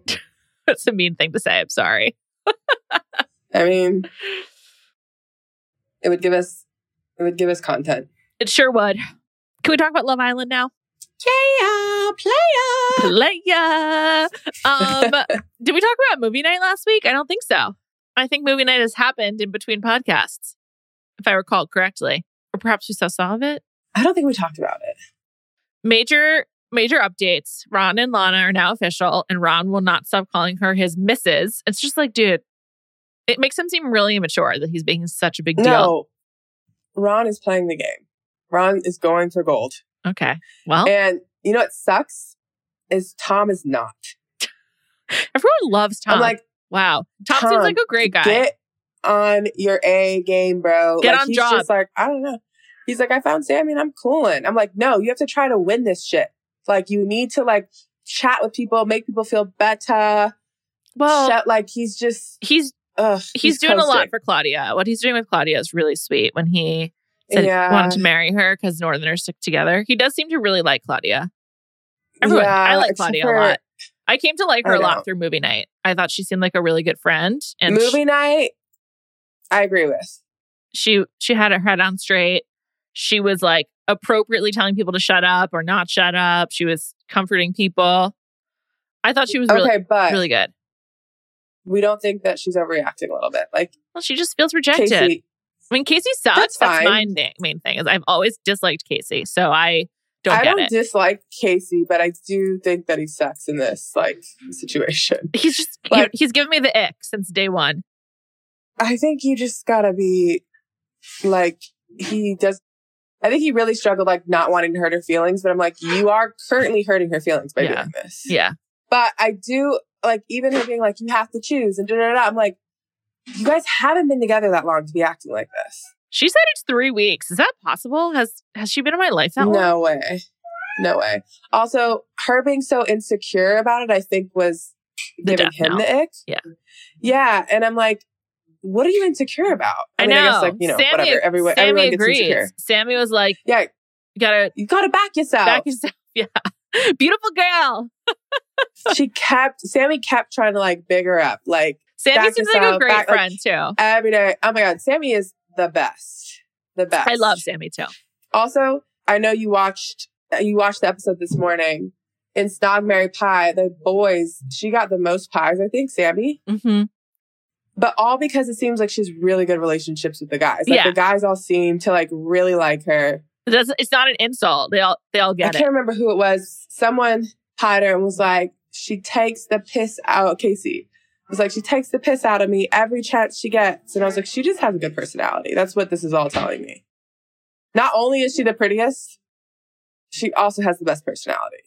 That's a mean thing to say. I'm sorry. I mean it would give us it would give us content. It sure would. Can we talk about Love Island now? Yeah, player. Playa. Um, did we talk about movie night last week? I don't think so. I think movie night has happened in between podcasts, if I recall correctly. Or perhaps we saw some of it. I don't think we talked about it. Major, major updates. Ron and Lana are now official, and Ron will not stop calling her his missus. It's just like, dude, it makes him seem really immature that he's making such a big deal. No. Ron is playing the game. Ron is going for gold. Okay. Well, And you know what sucks? Is Tom is not. everyone loves Tom. I'm like, wow. Tom, seems like a great guy. get on your A game, bro. Get like, on he's job. just like, I don't know. He's like, I found Sammy and I'm cooling. I'm like, no, you have to try to win this shit. Like, you need to like chat with people, make people feel better. well, Shut- like he's just, he's ugh, he's, doing a lot for Claudia. What he's doing with Claudia is really sweet when he said Yeah. he wanted to marry her because Northerners stick together. He does seem to really like Claudia. Everyone, Yeah, I like Claudia for a lot. I came to like her a lot through movie night. I thought she seemed like a really good friend, and Movie night, I agree with. she she had her head on straight. She was like appropriately telling people to shut up or not shut up. She was comforting people. I thought she was really okay, but really good. We don't think that she's overreacting a little bit. Like Well, she just feels rejected. Casey, I mean, Casey sucks. That's That's, my main, main thing. Is I've always disliked Casey, so I don't I don't it. dislike Casey, but I do think that he sucks in this like situation. he's just Like- he's given me the ick since day one. I think you just gotta be like he does. I think he really struggled like not wanting to hurt her feelings, but I'm like, you are currently hurting her feelings by Yeah. doing this. Yeah, But I do like even her being like, you have to choose and da da da. I'm like, you guys haven't been together that long to be acting like this. she said it's three weeks. Is that possible? Has has she been in my life that long? No way. No way. Also, her being so insecure about it, I think was The giving him knell. the ick. Yeah. Yeah. And I'm like, what are you insecure about? I, mean, know. I guess like, you know, Sammy, whatever. Everyone, Sammy everyone gets insecure. Sammy was like, Yeah. "You gotta You gotta back yourself. back yourself." Yeah, beautiful girl. she kept Sammy kept trying to like big her up. Like Sammy seems like a great back- like- friend too. every day. Oh my god, Sammy is the best. The best. I love Sammy too. Also, I know you watched you watched the episode this morning. In Snog Marry Pie, the boys, she got the most pies, I think, Sammy. hmm But all because it seems like she's really good relationships with the guys. Like Yeah. the guys all seem to like really like her. It. It's not an insult. They all they all get I get can't remember who it was. Someone pied and was like, she takes the piss out. Casey was like, she takes the piss out of me every chance she gets. And I was like, she just has a good personality. That's what this is all telling me. Not only is she the prettiest, she also has the best personality.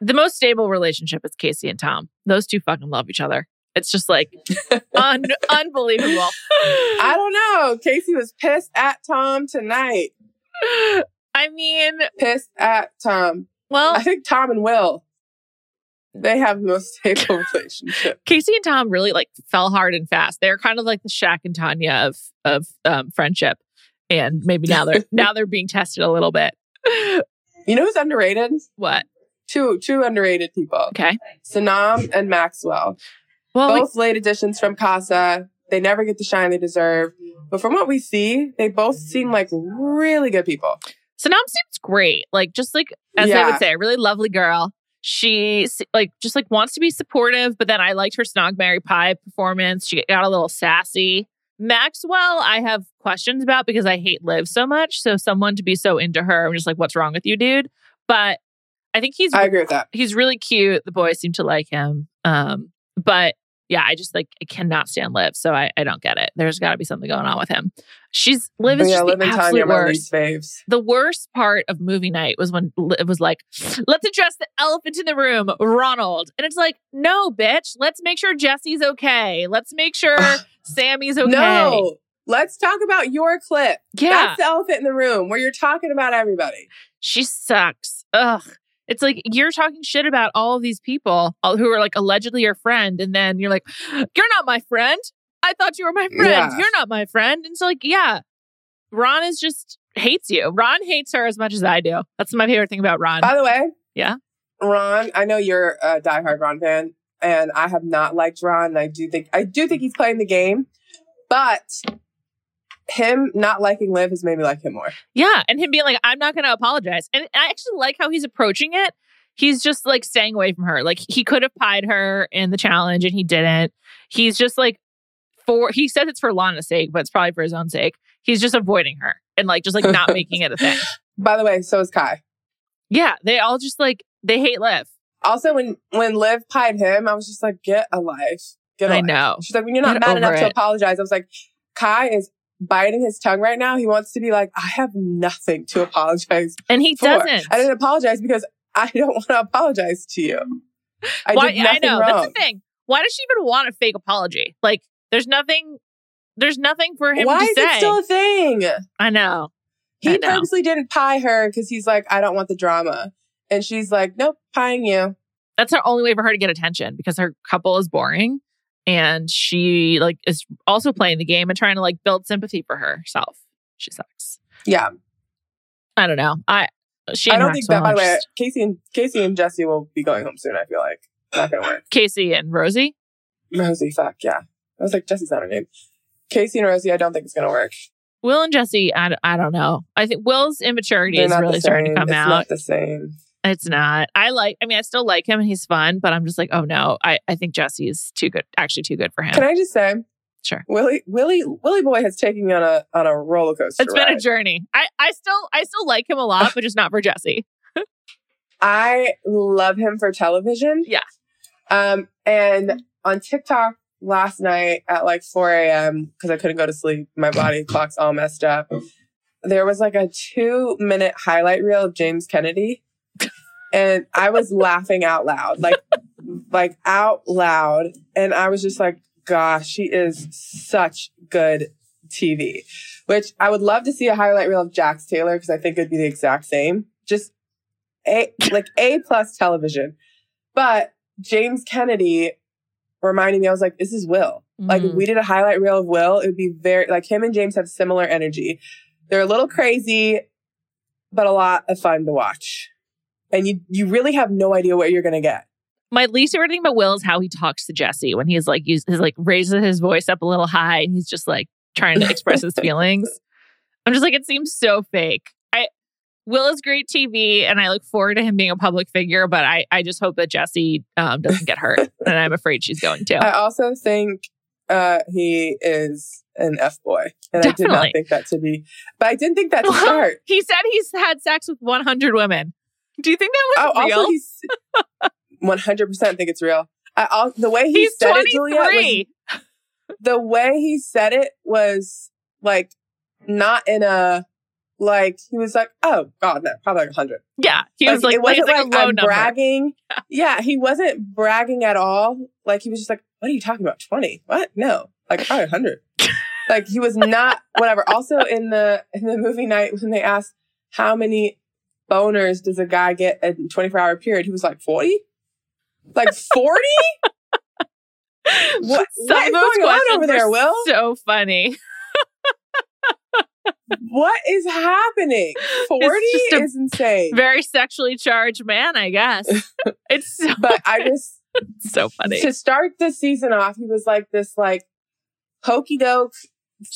The most stable relationship is Casey and Tom. Those two fucking love each other. It's just like un- unbelievable. I don't know. Casey was pissed at Tom tonight. I mean, Pissed at Tom. Well, I think Tom and Will, they have the most stable relationship. Casey and Tom really like fell hard and fast. They're kind of like the Shaq and Tanya of of um, friendship, and maybe now they're now they're being tested a little bit. You know who's underrated? What? Two two underrated people. Okay, Sanam and Maxwell. Well, we- both late additions from Casa. They never get the shine they deserve. But from what we see, they both seem like really good people. Sanam seems great. Like just like as Yeah. would say, a really lovely girl. She like just like wants to be supportive, but then I liked her Snog Marry Pie performance. She got a little sassy. Maxwell, I have questions about because I hate Liv so much. So someone to be so into her, I'm just like, what's wrong with you, dude? But I think he's I agree with that. he's really cute. The boys seem to like him. Um, but yeah, I just like I cannot stand Liv, so I, I don't get it. There's got to be something going on with him. She's Liv is yeah, just Liv the absolute worst faves. the worst part of movie night was when it was like, let's address the elephant in the room, Ronald. And it's like, no, bitch, let's make sure Jesse's okay. Let's make sure Sammy's okay. No, let's talk about your clip. Yeah. That's the elephant in the room where you're talking about everybody. she sucks. Ugh. It's like you're talking shit about all of these people who are like allegedly your friend. And then you're like, you're not my friend. I thought you were my friend. Yeah. You're not my friend. And so, like, yeah, Ron is just hates you. Ron hates her as much as I do. That's my favorite thing about Ron. By the way, Yeah. Ron, I know you're a diehard Ron fan, and I have not liked Ron. And I do think I do think he's playing the game, but him not liking Liv has made me like him more. Yeah, and him being like, "I'm not going to apologize," and I actually like how he's approaching it. He's just like staying away from her. Like he could have pied her in the challenge, and he didn't. He's just like for he says it's for Lana's sake, but it's probably for his own sake. He's just avoiding her and like just like not making it a thing. By the way, so is Kai. Yeah, they all just like they hate Liv. Also, when when Liv pied him, I was just like, "Get a life, get a I life." know. She's like, "When you're not Get mad over enough to apologize," I was like, "Kai is biting his tongue right now. He wants to be like, I have nothing to apologize And he for. doesn't. I didn't apologize because I don't want to apologize to you. I Why, did nothing I know wrong. that's the thing. Why does she even want a fake apology? Like, there's nothing. There's nothing for him Why to is say. it still a thing? I know. I He know. purposely didn't pie her because he's like, I don't want the drama. And she's like, nope, pieing you. that's her only way for her to get attention because her couple is boring and she like is also playing the game and trying to like build sympathy for herself. She sucks. Yeah. I don't know. I she I don't think that, by the way, Casey and Casey and Jesse will be going home soon, I feel like. Not going to work. Casey and Rosie. Rosie, fuck, yeah. I was like, Jesse's not her name. Casey and Rosie, I don't think it's going to work. Will and Jesse, I, I don't know. I think Will's immaturity They're is really starting to come it's out. It's not the same. It's not. I like, I mean, I still like him and he's fun, but I'm just like, oh no, I, I think Jesse is too good, actually too good for him. Can I just say, Sure. Willie Willie Willie Boy has taken me on a on a roller coaster. It's been a journey. I, I still, I still like him a lot, but just not for Jesse. I love him for television. Yeah. Um, and on TikTok last night at like 4 a.m. because I couldn't go to sleep, my body clock's all messed up. There was like a two minute highlight reel of James Kennedy, and I was laughing out loud, like like out loud, and I was just like, "Gosh, she is such good TV." Which I would love to see a highlight reel of Jax Taylor because I think it'd be the exact same. Just a like a plus television. But James Kennedy reminded me, I was like, this is Will. Like if Mhm. we did a highlight reel of Will, it would be very like him and James have similar energy. They're a little crazy, but a lot of fun to watch. And you you really have no idea what you're gonna get. my least favorite thing about Will is how he talks to Jesse when he's like he's, he's like raises his voice up a little high and he's just like trying to express his feelings. I'm just like it seems so fake. I Will is great TV and I look forward to him being a public figure, but I I just hope that Jesse um, doesn't get hurt and I'm afraid she's going to. I also think uh he is an F boy. And I did not think that to be but I didn't think that to start. he said he's had sex with 100 women. Do you think that Oh, was real? also he's 100% think it's real. I, al- the way he he's said it, Juliet, was the way he said it was like not in a like he was like oh god no probably like 100 yeah, he was like, it wasn't like, like, a low i'm number. bragging. Yeah. He wasn't bragging at all. Like he was just like what are you talking about? 20 what? No. Like probably 100 like he was not whatever. Also in the in the movie night when they asked how many boners does a guy get in a 24 hour period he was like 40 like 40 what, Some what is going on over there will? So funny. What is happening? 40 just a is insane. Very sexually charged man, I guess. It's so, but I just, so funny. to start the season off, he was like this like hokey doke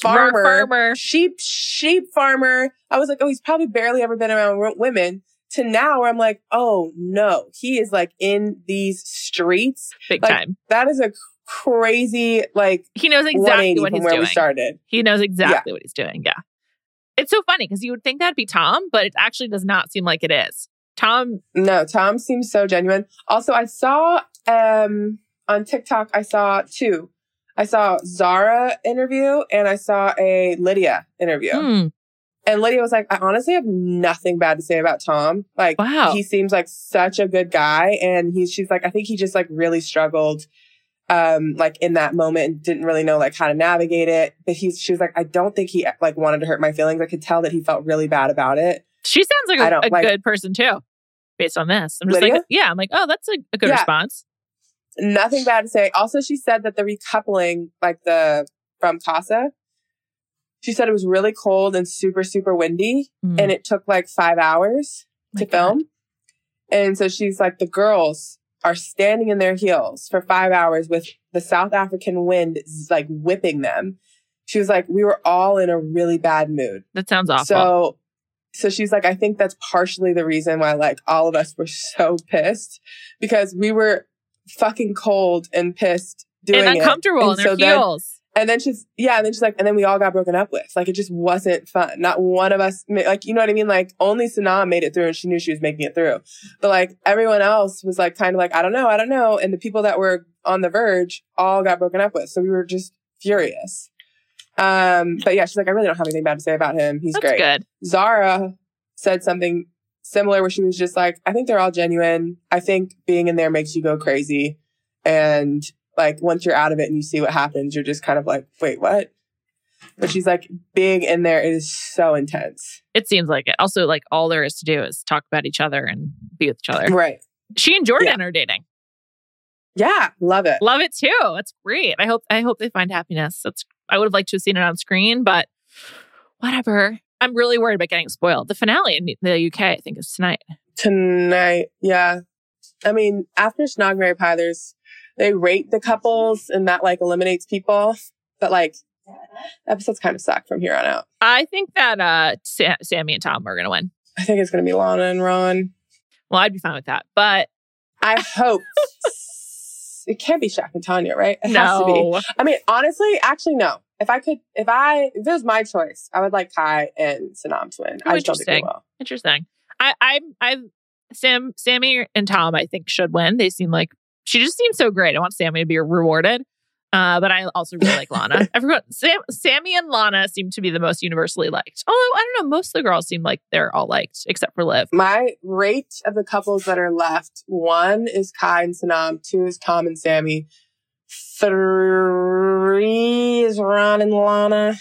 farmer, farmer. sheep sheep farmer. I was like, oh, he's probably barely ever been around women. To now, where I'm like, oh no, he is like in these streets. Big Like, time. That is a crazy like He knows exactly what he's where doing. we started. He knows exactly what he's doing. Yeah. It's so funny because you would think that'd be Tom, but it actually does not seem like it is. Tom, No, Tom seems so genuine. Also, I saw um on TikTok, I saw two. I saw Zara interview and I saw a Lydia interview. hmm, And Lydia was like, I honestly have nothing bad to say about Tom. Like, wow. he seems like such a good guy. And he's, she's like, I think he just like really struggled, um, like in that moment and didn't really know like how to navigate it. But he's, she was like, I don't think he like wanted to hurt my feelings. I could tell that he felt really bad about it. She sounds like I a, don't a like- good person too, based on this. I'm just Lydia? like, yeah, I'm like, oh, that's a, a good Yeah. response. Nothing bad to say. Also, she said that the recoupling, like the from Casa, she said it was really cold and super, super windy. Mm. And it took like five hours My to God. film. And so she's like, the girls are standing in their heels for five hours with the South African wind like whipping them. She was like, we were all in a really bad mood. That sounds awful. So, so she's like, I think that's partially the reason why like all of us were so pissed because we were fucking cold and pissed doing and it. uncomfortable And in their so then- heels. And then she's, yeah, and then she's like, and then we all got broken up with. Like, it just wasn't fun. Not one of us, ma- like, you know what I mean? Like, only Sanam made it through and she knew she was making it through. But like, everyone else was like, kind of like, I don't know, I don't know. And the people that were on the verge all got broken up with. So we were just furious. Um, but yeah, she's like, I really don't have anything bad to say about him. He's That's great. good. Zara said something similar where she was just like, I think they're all genuine. I think being in there makes you go crazy. And like once you're out of it and you see what happens, you're just kind of like, wait, what? But she's like, being in there is so intense. It seems like it. Also, like all there is to do is talk about each other and be with each other. Right. She and Jordan Yeah. are dating. Yeah. Love it. Love it too. That's great. I hope I hope they find happiness. That's I would have liked to have seen it on screen, but whatever. I'm really worried about getting spoiled. The finale in the UK, I think, is tonight. Tonight. Yeah. I mean, after Snog Marry Pie, there's, they rate the couples and that like eliminates people. But like, episodes kind of suck from here on out. I think that uh Sa- Sammy and Tom are gonna win. I think it's going to be Lana and Ron. Well, I'd be fine with that, but I hope it can't be Shaq and Tanya, right? It has to be. no. I mean, honestly, actually, no. If I could, if I, if it was my choice, I would like Kai and Sanam to win. Oh, I just don't think they interesting. will. Interesting. I I I Sam Sammy and Tom I think should win. They seem like she just seems so great. I want Sammy to be rewarded. Uh, but I also really like Lana. I forgot Sam, Sammy and Lana seem to be the most universally liked. Although I don't know, most of the girls seem like they're all liked except for Liv. My rate of the couples that are left one is Kai and Sanam, two is Tom and Sammy, three is Ron and Lana,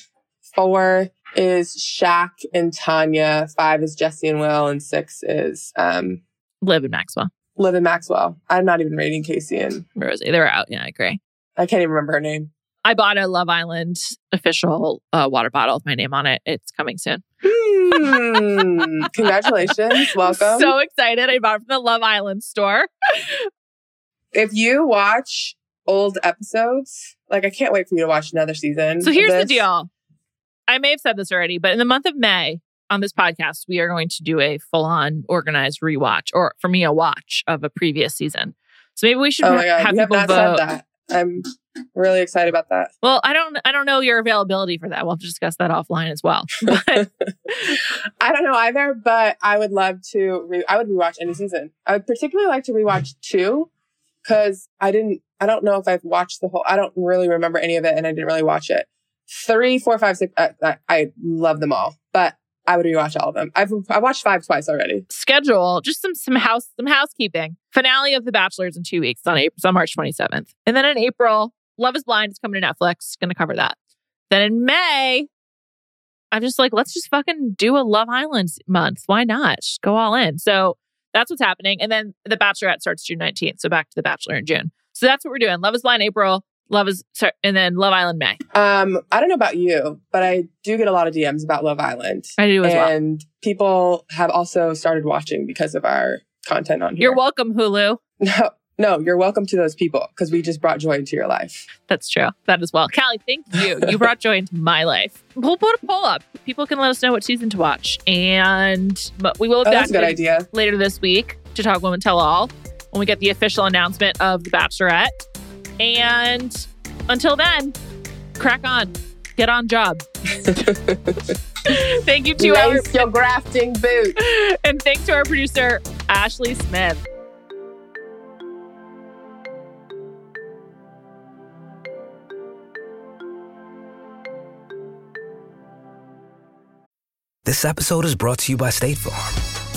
four is Shaq and Tanya, five is Jesse and Will, and six is um, Liv and Maxwell, Liv and Maxwell. I'm not even rating Casey and Rosie, they're out. Yeah, I agree. I can't even remember her name. I bought a Love Island official uh, water bottle with my name on it. It's coming soon. Hmm. Congratulations. Welcome. So excited! I bought it from the Love Island store. if you watch old episodes, like I can't wait for you to watch another season. So here's the deal. I may have said this already, but in the month of May on this podcast, we are going to do a full on organized rewatch, or for me, a watch of a previous season. So maybe we should Oh my god, have you have people not vote. said that. I'm really excited about that. Well, I don't, I don't know your availability for that. We'll have to discuss that offline as well. But I don't know either, but I would love to. Re- I would rewatch any season. I would particularly like to rewatch two because I didn't. I don't know if I've watched the whole. I don't really remember any of it, and I didn't really watch it. Three, four, five, six. I, I, I love them all, but I would rewatch all of them. I've I watched five twice already. schedule just some some house some housekeeping. Finale of The Bachelor's in two weeks on April on March 27th, and then in April, Love Is Blind is coming to Netflix. Going to cover that. Then in May, I'm just like, let's just fucking do a Love Island month. Why not? Just go all in. So that's what's happening. And then The Bachelorette starts June 19th. So back to The Bachelor in June. So that's what we're doing. Love Is Blind April. Love is sorry, and then Love Island May. Um, I don't know about you, but I do get a lot of DMs about Love Island, I do as well. and people have also started watching because of our content on here. You're welcome, Hulu. No, No, you're welcome to those people because we just brought joy into your life. That's true. That as well. Callie, thank you. You brought joy into my life. We'll put a poll up. People can let us know what season to watch. And but we will Oh, be that's back a good idea. later this week to talk women tell all when we get the official announcement of the bachelorette. And until then, crack on. Get on job. Thank you to our your grafting boot. and thanks to our producer, Ashley Smith. This episode is brought to you by State Farm.